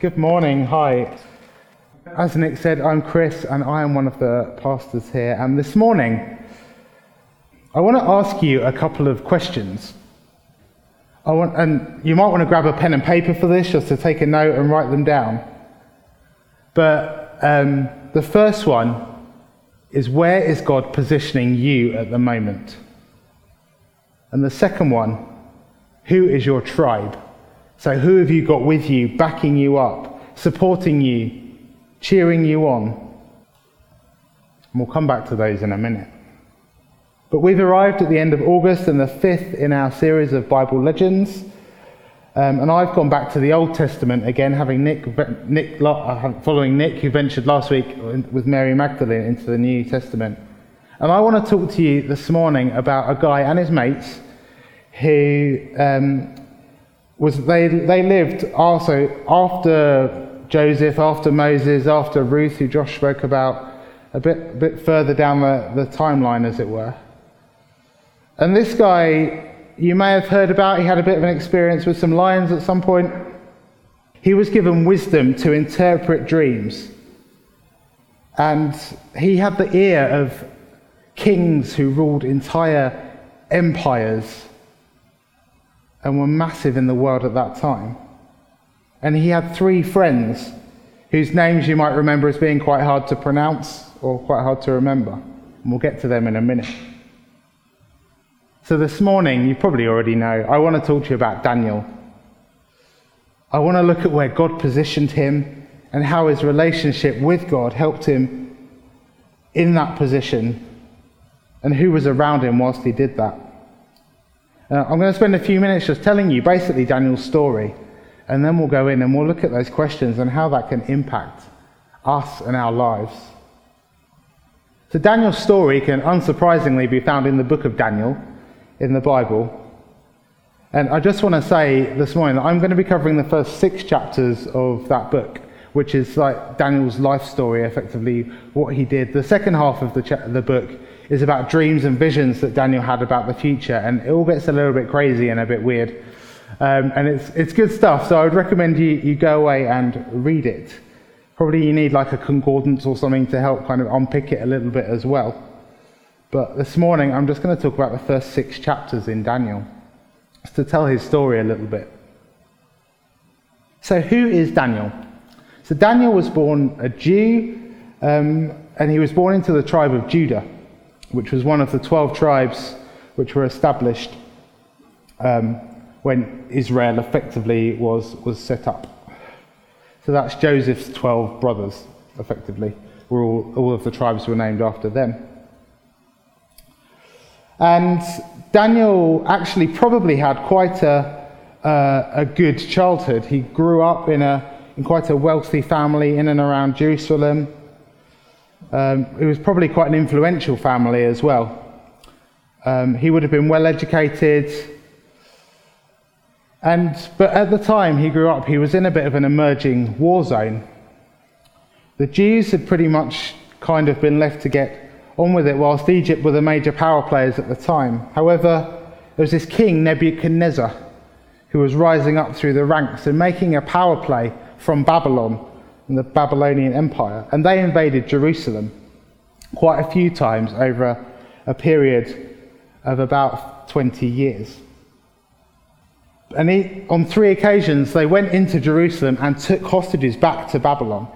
Good morning. Hi. As Nick said, I'm Chris and I am one of the pastors here. And this morning, I want to ask you a couple of questions. I want, and you might want to grab a pen and paper for this just to take a note and write them down. But um, the first one is where is God positioning you at the moment? And the second one, who is your tribe? So, who have you got with you, backing you up, supporting you, cheering you on? And we'll come back to those in a minute. But we've arrived at the end of August and the fifth in our series of Bible legends. Um, and I've gone back to the Old Testament again, having Nick, Nick, uh, following Nick, who ventured last week with Mary Magdalene into the New Testament. And I want to talk to you this morning about a guy and his mates who um, was they, they lived also after Joseph, after Moses, after Ruth, who Josh spoke about, a bit, a bit further down the, the timeline, as it were. And this guy, you may have heard about, he had a bit of an experience with some lions at some point. He was given wisdom to interpret dreams. And he had the ear of kings who ruled entire empires and were massive in the world at that time. And he had three friends whose names you might remember as being quite hard to pronounce or quite hard to remember. And we'll get to them in a minute. So this morning, you probably already know, I want to talk to you about Daniel. I want to look at where God positioned him and how his relationship with God helped him in that position and who was around him whilst he did that. Uh, I'm going to spend a few minutes just telling you basically Daniel's story, and then we'll go in and we'll look at those questions and how that can impact us and our lives. So, Daniel's story can unsurprisingly be found in the book of Daniel in the Bible. And I just want to say this morning that I'm going to be covering the first six chapters of that book, which is like Daniel's life story, effectively, what he did. The second half of the, cha- the book is about dreams and visions that Daniel had about the future, and it all gets a little bit crazy and a bit weird. Um, and it's, it's good stuff, so I would recommend you, you go away and read it. Probably you need like a concordance or something to help kind of unpick it a little bit as well. But this morning I'm just going to talk about the first six chapters in Daniel, just to tell his story a little bit. So, who is Daniel? So, Daniel was born a Jew, um, and he was born into the tribe of Judah which was one of the 12 tribes which were established um, when Israel effectively was, was set up. So that's Joseph's 12 brothers, effectively. Were all, all of the tribes were named after them. And Daniel actually probably had quite a, uh, a good childhood. He grew up in, a, in quite a wealthy family in and around Jerusalem. Um, it was probably quite an influential family as well. Um, he would have been well educated. And, but at the time he grew up, he was in a bit of an emerging war zone. The Jews had pretty much kind of been left to get on with it, whilst Egypt were the major power players at the time. However, there was this king, Nebuchadnezzar, who was rising up through the ranks and making a power play from Babylon and the Babylonian Empire, and they invaded Jerusalem quite a few times over a, a period of about 20 years. And he, on three occasions, they went into Jerusalem and took hostages back to Babylon.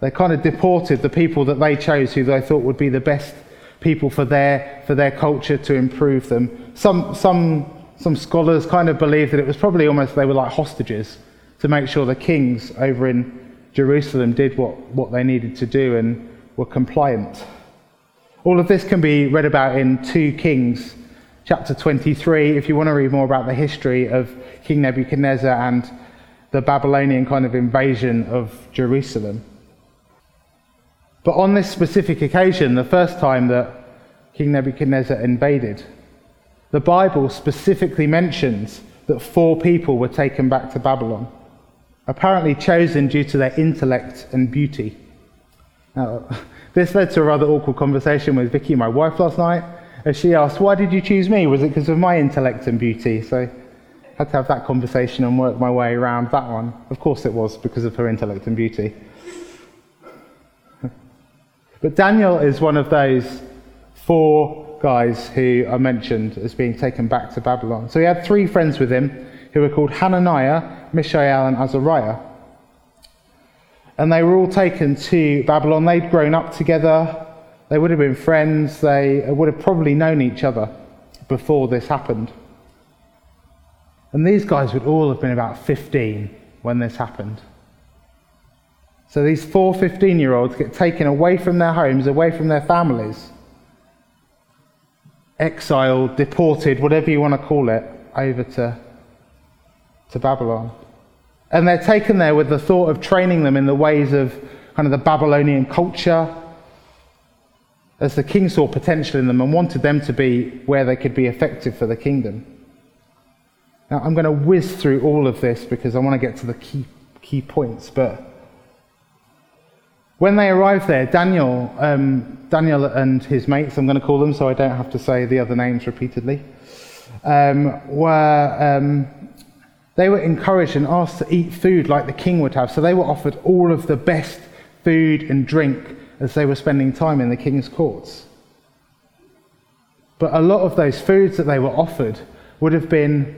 They kind of deported the people that they chose, who they thought would be the best people for their, for their culture to improve them. Some, some, some scholars kind of believe that it was probably almost they were like hostages to make sure the kings over in Jerusalem did what, what they needed to do and were compliant. All of this can be read about in 2 Kings chapter 23 if you want to read more about the history of King Nebuchadnezzar and the Babylonian kind of invasion of Jerusalem. But on this specific occasion, the first time that King Nebuchadnezzar invaded, the Bible specifically mentions that four people were taken back to Babylon apparently chosen due to their intellect and beauty. Now, this led to a rather awkward conversation with Vicky, my wife, last night, as she asked, Why did you choose me? Was it because of my intellect and beauty? So I Had to have that conversation and work my way around that one. Of course, it was because of her intellect and beauty. but Daniel is one of those four guys who are mentioned as being taken back to Babylon. So he had three friends with him who were called Hananiah, Mishael, and Azariah. And they were all taken to Babylon. They'd grown up together, they would have been friends, they would have probably known each other before this happened. And these guys would all have been about 15 when this happened. So these four 15 year olds get taken away from their homes, away from their families, exiled, deported, whatever you want to call it, over to, to Babylon. And they're taken there with the thought of training them in the ways of kind of the Babylonian culture, as the king saw potential in them and wanted them to be where they could be effective for the kingdom. Now, I'm going to whiz through all of this because I want to get to the key, key points. But when they arrived there, Daniel, um, Daniel and his mates, I'm going to call them so I don't have to say the other names repeatedly, um, were um, they were encouraged and asked to eat food like the king would have. So they were offered all of the best food and drink as they were spending time in the king's courts. But a lot of those foods that they were offered would have been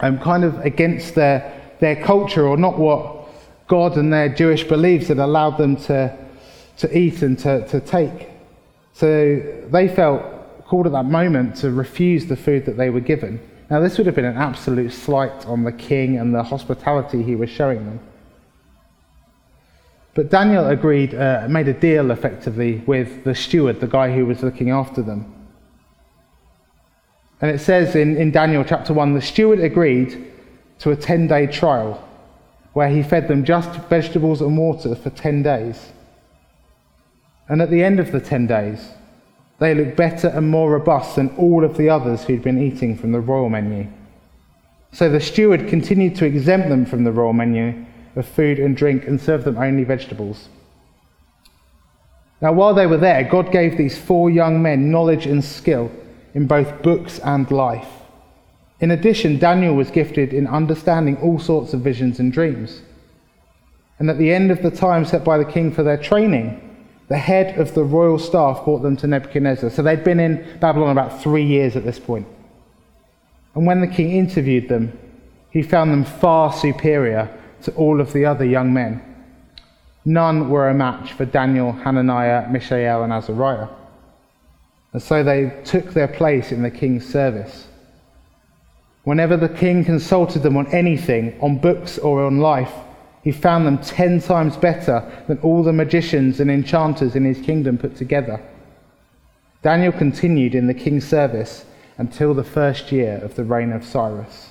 um, kind of against their, their culture or not what God and their Jewish beliefs had allowed them to, to eat and to, to take. So they felt called at that moment to refuse the food that they were given. Now, this would have been an absolute slight on the king and the hospitality he was showing them. But Daniel agreed, uh, made a deal effectively with the steward, the guy who was looking after them. And it says in, in Daniel chapter 1 the steward agreed to a 10 day trial where he fed them just vegetables and water for 10 days. And at the end of the 10 days, they looked better and more robust than all of the others who'd been eating from the royal menu. So the steward continued to exempt them from the royal menu of food and drink and serve them only vegetables. Now, while they were there, God gave these four young men knowledge and skill in both books and life. In addition, Daniel was gifted in understanding all sorts of visions and dreams. And at the end of the time set by the king for their training, the head of the royal staff brought them to Nebuchadnezzar. So they'd been in Babylon about three years at this point. And when the king interviewed them, he found them far superior to all of the other young men. None were a match for Daniel, Hananiah, Mishael, and Azariah. And so they took their place in the king's service. Whenever the king consulted them on anything, on books or on life, he found them ten times better than all the magicians and enchanters in his kingdom put together. Daniel continued in the king's service until the first year of the reign of Cyrus.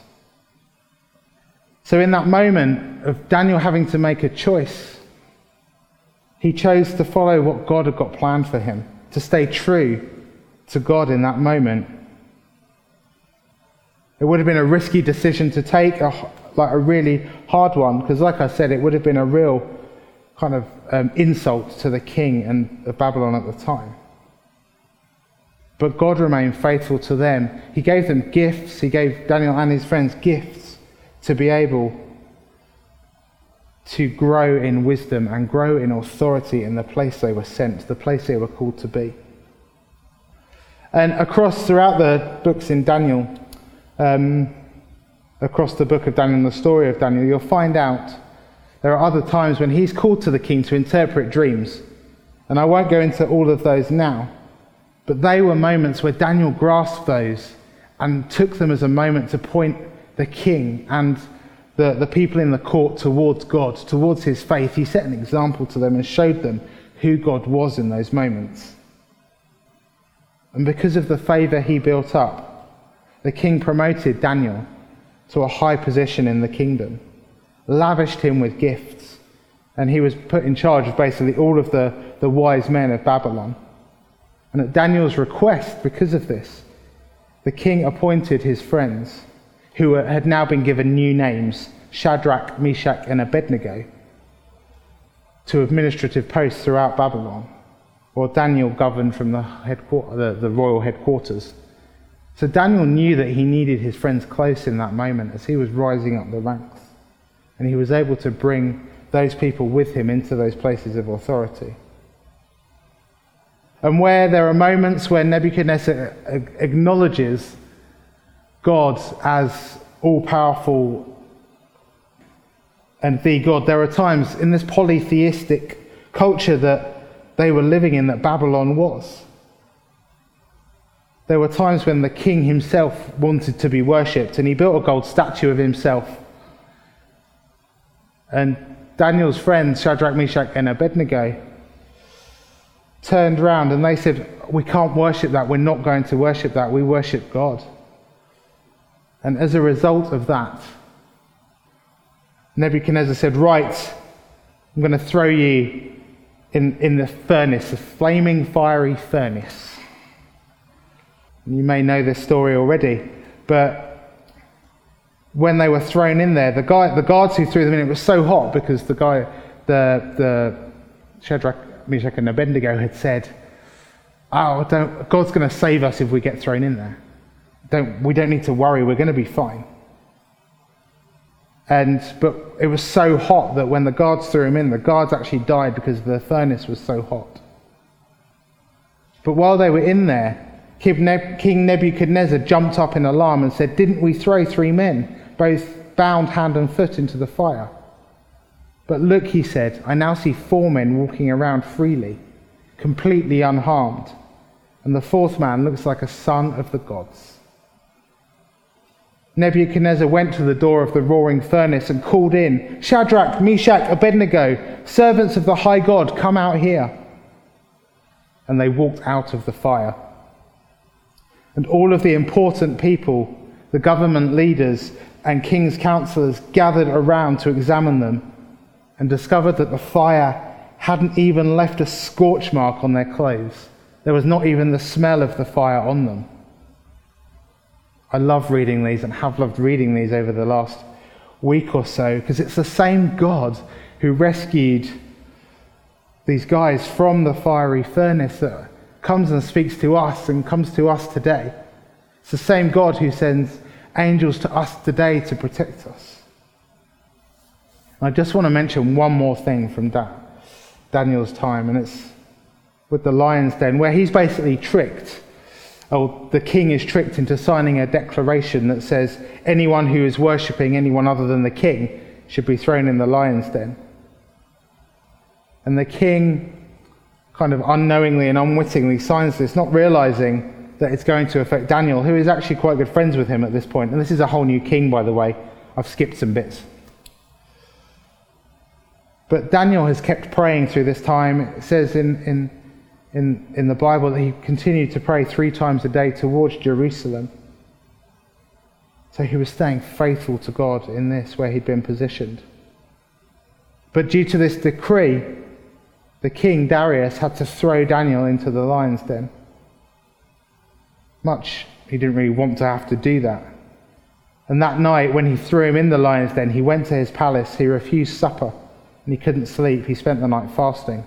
So, in that moment of Daniel having to make a choice, he chose to follow what God had got planned for him, to stay true to God in that moment. It would have been a risky decision to take, a, like a really hard one, because, like I said, it would have been a real kind of um, insult to the king and of Babylon at the time. But God remained faithful to them. He gave them gifts. He gave Daniel and his friends gifts to be able to grow in wisdom and grow in authority in the place they were sent, the place they were called to be. And across throughout the books in Daniel, um, across the book of Daniel and the story of Daniel, you'll find out there are other times when he's called to the king to interpret dreams. And I won't go into all of those now, but they were moments where Daniel grasped those and took them as a moment to point the king and the, the people in the court towards God, towards his faith. He set an example to them and showed them who God was in those moments. And because of the favor he built up, the king promoted Daniel to a high position in the kingdom, lavished him with gifts, and he was put in charge of basically all of the, the wise men of Babylon. And at Daniel's request, because of this, the king appointed his friends who had now been given new names Shadrach, Meshach, and Abednego to administrative posts throughout Babylon, while Daniel governed from the, the, the royal headquarters. So Daniel knew that he needed his friends close in that moment as he was rising up the ranks. And he was able to bring those people with him into those places of authority. And where there are moments where Nebuchadnezzar acknowledges God as all powerful and the God, there are times in this polytheistic culture that they were living in that Babylon was. There were times when the king himself wanted to be worshipped, and he built a gold statue of himself. And Daniel's friends, Shadrach, Meshach, and Abednego, turned around and they said, We can't worship that. We're not going to worship that. We worship God. And as a result of that, Nebuchadnezzar said, Right, I'm going to throw you in, in the furnace, the flaming fiery furnace. You may know this story already, but when they were thrown in there, the, guy, the guards who threw them in, it was so hot because the guy, the, the Shadrach, Meshach, and Abednego had said, Oh, don't, God's going to save us if we get thrown in there. Don't, we don't need to worry, we're going to be fine. And, but it was so hot that when the guards threw him in, the guards actually died because the furnace was so hot. But while they were in there, King Nebuchadnezzar jumped up in alarm and said, Didn't we throw three men, both bound hand and foot, into the fire? But look, he said, I now see four men walking around freely, completely unharmed, and the fourth man looks like a son of the gods. Nebuchadnezzar went to the door of the roaring furnace and called in, Shadrach, Meshach, Abednego, servants of the high God, come out here. And they walked out of the fire and all of the important people, the government leaders and king's counselors gathered around to examine them and discovered that the fire hadn't even left a scorch mark on their clothes. There was not even the smell of the fire on them. I love reading these and have loved reading these over the last week or so because it's the same God who rescued these guys from the fiery furnace that comes and speaks to us and comes to us today. It's the same God who sends angels to us today to protect us. I just want to mention one more thing from Daniel's time, and it's with the lion's den, where he's basically tricked. Oh, the king is tricked into signing a declaration that says anyone who is worshipping anyone other than the king should be thrown in the lion's den. And the king kind of unknowingly and unwittingly signs this, not realizing that it's going to affect Daniel, who is actually quite good friends with him at this point. And this is a whole new king, by the way. I've skipped some bits. But Daniel has kept praying through this time. It says in, in, in, in the Bible that he continued to pray three times a day towards Jerusalem. So he was staying faithful to God in this, where he'd been positioned. But due to this decree, the king Darius had to throw Daniel into the lion's den. Much he didn't really want to have to do that. And that night, when he threw him in the lion's den, he went to his palace. He refused supper and he couldn't sleep. He spent the night fasting.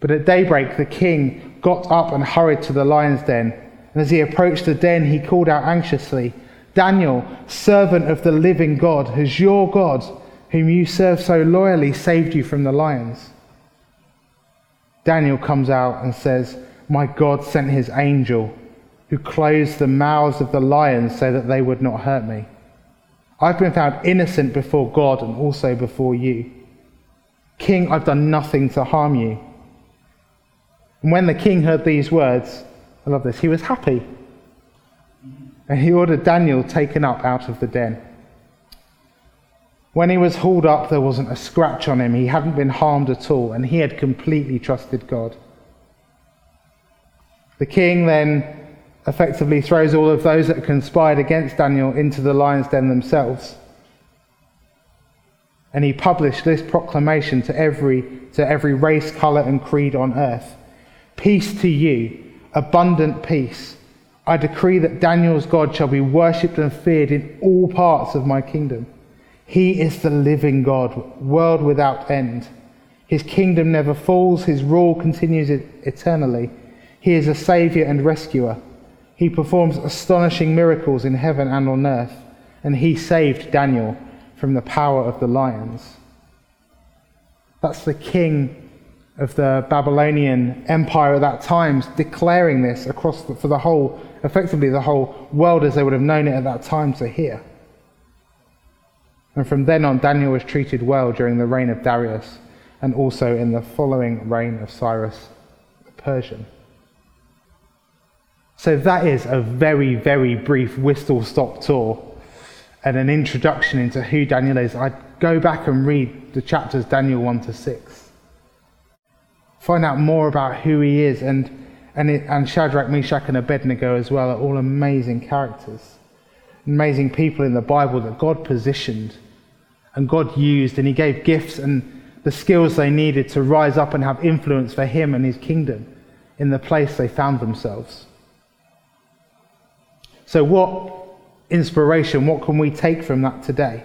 But at daybreak, the king got up and hurried to the lion's den. And as he approached the den, he called out anxiously, Daniel, servant of the living God, has your God whom you serve so loyally, saved you from the lions. Daniel comes out and says, My God sent his angel who closed the mouths of the lions so that they would not hurt me. I've been found innocent before God and also before you. King, I've done nothing to harm you. And when the king heard these words, I love this, he was happy. And he ordered Daniel taken up out of the den. When he was hauled up, there wasn't a scratch on him. He hadn't been harmed at all, and he had completely trusted God. The king then effectively throws all of those that conspired against Daniel into the lion's den themselves. And he published this proclamation to every, to every race, colour, and creed on earth Peace to you, abundant peace. I decree that Daniel's God shall be worshipped and feared in all parts of my kingdom. He is the living God, world without end. His kingdom never falls, his rule continues eternally. He is a savior and rescuer. He performs astonishing miracles in heaven and on earth, and he saved Daniel from the power of the lions. That's the king of the Babylonian Empire at that time, declaring this across the, for the whole, effectively the whole world as they would have known it at that time to hear. And from then on, Daniel was treated well during the reign of Darius and also in the following reign of Cyrus the Persian. So that is a very, very brief whistle stop tour and an introduction into who Daniel is. I'd go back and read the chapters Daniel 1 to 6. Find out more about who he is and, and, it, and Shadrach, Meshach, and Abednego as well are all amazing characters. Amazing people in the Bible that God positioned and God used, and He gave gifts and the skills they needed to rise up and have influence for Him and His kingdom in the place they found themselves. So, what inspiration, what can we take from that today?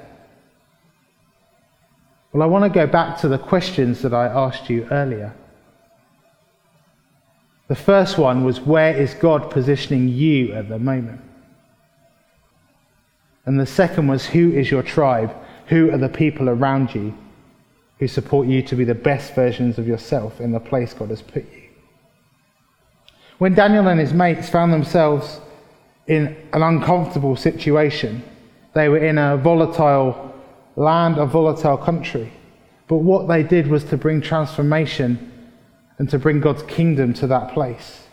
Well, I want to go back to the questions that I asked you earlier. The first one was where is God positioning you at the moment? And the second was who is your tribe? Who are the people around you who support you to be the best versions of yourself in the place God has put you? When Daniel and his mates found themselves in an uncomfortable situation, they were in a volatile land, a volatile country. But what they did was to bring transformation and to bring God's kingdom to that place.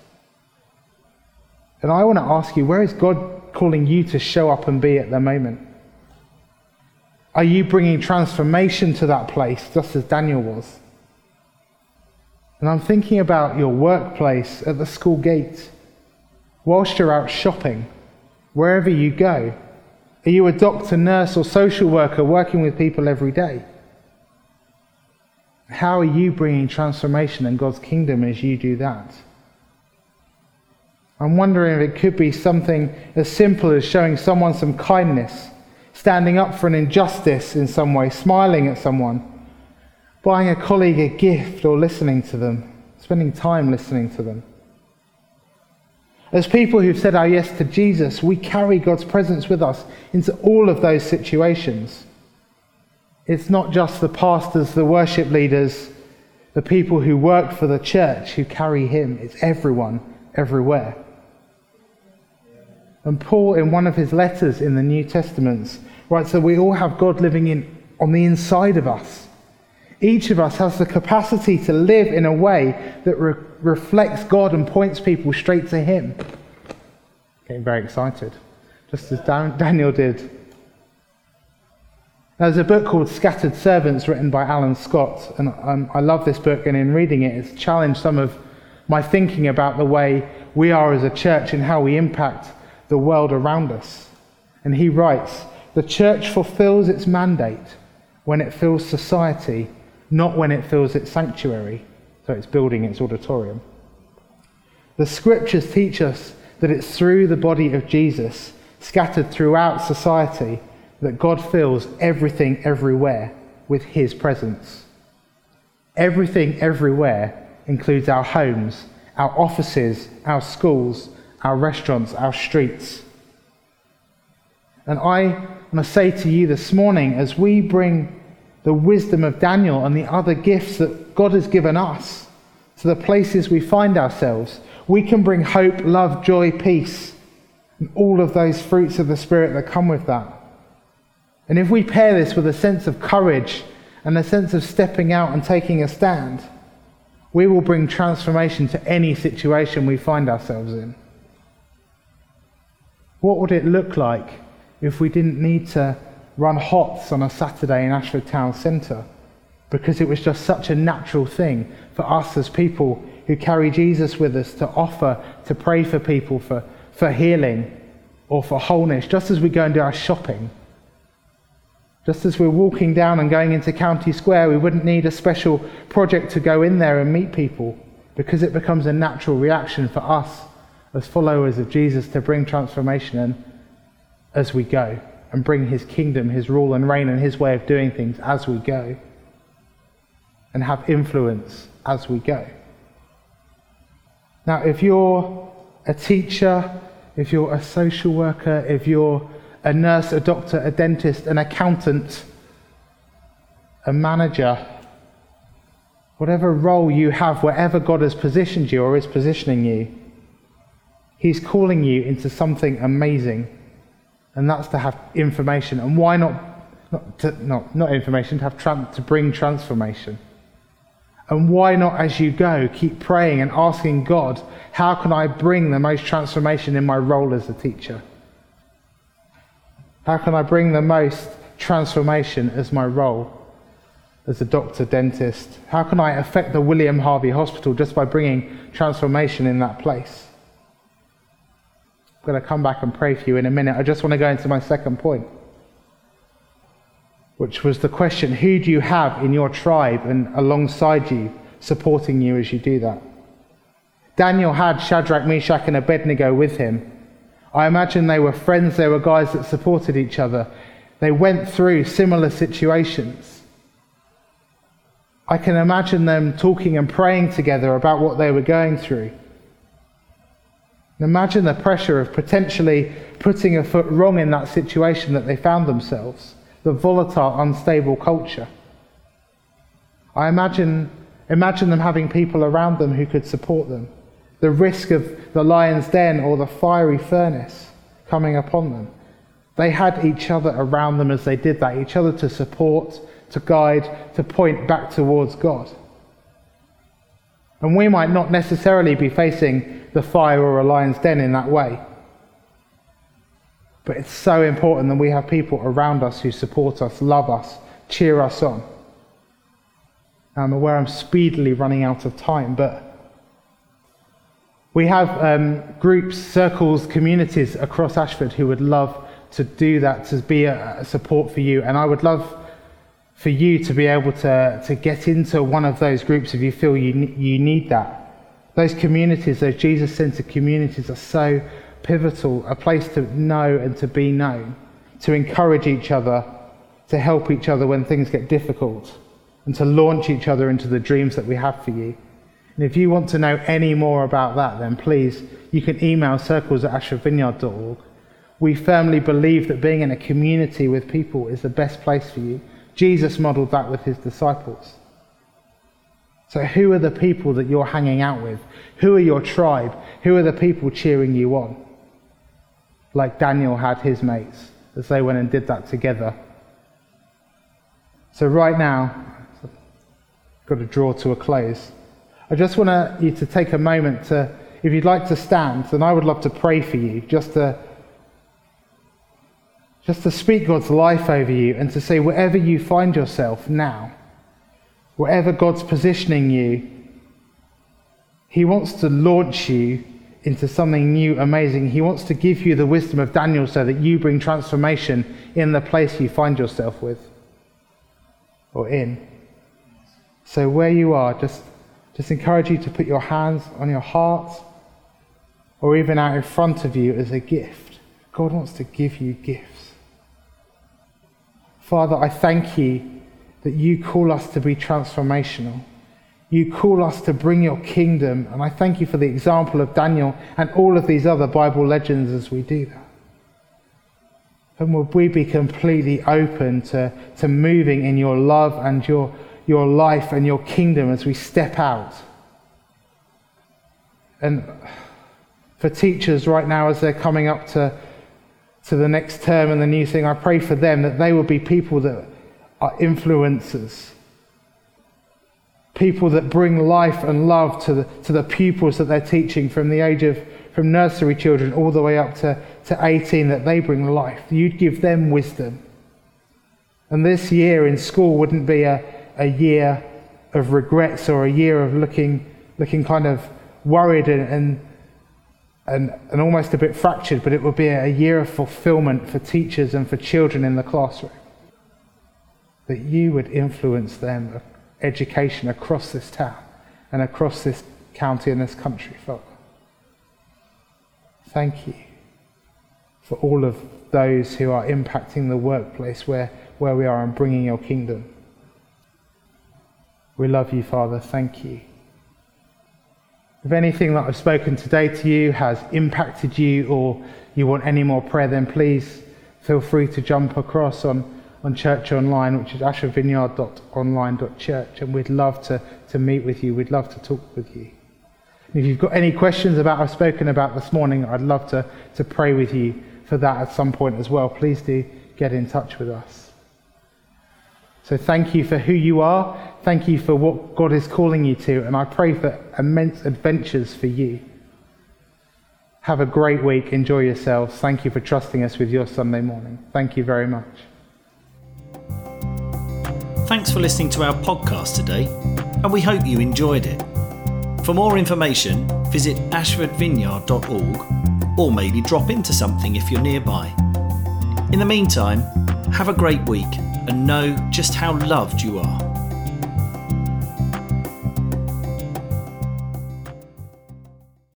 And I want to ask you, where is God calling you to show up and be at the moment? Are you bringing transformation to that place, just as Daniel was? And I'm thinking about your workplace, at the school gate, whilst you're out shopping, wherever you go. Are you a doctor, nurse, or social worker working with people every day? How are you bringing transformation in God's kingdom as you do that? I'm wondering if it could be something as simple as showing someone some kindness standing up for an injustice in some way, smiling at someone, buying a colleague a gift or listening to them, spending time listening to them. As people who've said our yes to Jesus, we carry God's presence with us into all of those situations. It's not just the pastors, the worship leaders, the people who work for the church who carry Him, it's everyone, everywhere. And Paul, in one of his letters in the New Testaments, writes that we all have God living in, on the inside of us. Each of us has the capacity to live in a way that re- reflects God and points people straight to Him. Getting very excited, just as Dan- Daniel did. There's a book called Scattered Servants written by Alan Scott, and um, I love this book, and in reading it, it's challenged some of my thinking about the way we are as a church and how we impact the world around us. And he writes The church fulfills its mandate when it fills society, not when it fills its sanctuary, so it's building its auditorium. The scriptures teach us that it's through the body of Jesus, scattered throughout society, that God fills everything everywhere with his presence. Everything everywhere includes our homes, our offices, our schools, our restaurants, our streets. And I want to say to you this morning, as we bring the wisdom of Daniel and the other gifts that God has given us to the places we find ourselves, we can bring hope, love, joy, peace, and all of those fruits of the Spirit that come with that. And if we pair this with a sense of courage and a sense of stepping out and taking a stand, we will bring transformation to any situation we find ourselves in. What would it look like if we didn't need to run HOTS on a Saturday in Ashford Town Centre? Because it was just such a natural thing for us as people who carry Jesus with us to offer, to pray for people for, for healing or for wholeness, just as we go and do our shopping. Just as we're walking down and going into County Square, we wouldn't need a special project to go in there and meet people because it becomes a natural reaction for us as followers of Jesus to bring transformation in as we go and bring his kingdom, his rule and reign, and his way of doing things as we go and have influence as we go. Now, if you're a teacher, if you're a social worker, if you're a nurse, a doctor, a dentist, an accountant, a manager, whatever role you have, wherever God has positioned you or is positioning you, He's calling you into something amazing. And that's to have information. And why not, not, to, not, not information, to, have tran- to bring transformation? And why not, as you go, keep praying and asking God, how can I bring the most transformation in my role as a teacher? How can I bring the most transformation as my role as a doctor, dentist? How can I affect the William Harvey Hospital just by bringing transformation in that place? I'm going to come back and pray for you in a minute. I just want to go into my second point, which was the question who do you have in your tribe and alongside you, supporting you as you do that? Daniel had Shadrach, Meshach, and Abednego with him. I imagine they were friends, they were guys that supported each other. They went through similar situations. I can imagine them talking and praying together about what they were going through. Imagine the pressure of potentially putting a foot wrong in that situation that they found themselves, the volatile, unstable culture. I imagine, imagine them having people around them who could support them the risk of the lion's den or the fiery furnace coming upon them. They had each other around them as they did that, each other to support, to guide, to point back towards God. And we might not necessarily be facing the fire or a lion's den in that way. But it's so important that we have people around us who support us, love us, cheer us on. I'm aware I'm speedily running out of time, but we have um, groups, circles, communities across Ashford who would love to do that, to be a support for you. And I would love for you to be able to, to get into one of those groups if you feel you, you need that. Those communities, those Jesus centered communities, are so pivotal, a place to know and to be known, to encourage each other, to help each other when things get difficult, and to launch each other into the dreams that we have for you. And if you want to know any more about that, then please, you can email circles at ashfordvineyard.org. We firmly believe that being in a community with people is the best place for you. Jesus modeled that with his disciples. So, who are the people that you're hanging out with? Who are your tribe? Who are the people cheering you on? Like Daniel had his mates as they went and did that together. So, right now, I've got to draw to a close. I just want you to take a moment to, if you'd like to stand, then I would love to pray for you, just to, just to speak God's life over you and to say, wherever you find yourself now, wherever God's positioning you, He wants to launch you into something new, amazing. He wants to give you the wisdom of Daniel so that you bring transformation in the place you find yourself with or in. So, where you are, just just encourage you to put your hands on your heart or even out in front of you as a gift. God wants to give you gifts. Father, I thank you that you call us to be transformational. You call us to bring your kingdom. And I thank you for the example of Daniel and all of these other Bible legends as we do that. And would we be completely open to, to moving in your love and your your life and your kingdom as we step out. And for teachers right now, as they're coming up to, to the next term and the new thing, I pray for them that they will be people that are influencers. People that bring life and love to the, to the pupils that they're teaching from the age of from nursery children all the way up to, to 18, that they bring life. You'd give them wisdom. And this year in school wouldn't be a, a year of regrets or a year of looking, looking kind of worried and, and, and, and almost a bit fractured, but it would be a year of fulfillment for teachers and for children in the classroom. That you would influence them, education across this town and across this county and this country, Father. Thank you for all of those who are impacting the workplace where, where we are and bringing your kingdom. We love you, Father. Thank you. If anything that I've spoken today to you has impacted you or you want any more prayer, then please feel free to jump across on, on Church Online, which is ashfordvineyard.online.church, and we'd love to, to meet with you. We'd love to talk with you. If you've got any questions about I've spoken about this morning, I'd love to, to pray with you for that at some point as well. Please do get in touch with us. So thank you for who you are. Thank you for what God is calling you to. And I pray for immense adventures for you. Have a great week. Enjoy yourselves. Thank you for trusting us with your Sunday morning. Thank you very much. Thanks for listening to our podcast today, and we hope you enjoyed it. For more information, visit ashfordvineyard.org or maybe drop into something if you're nearby. In the meantime, have a great week and know just how loved you are.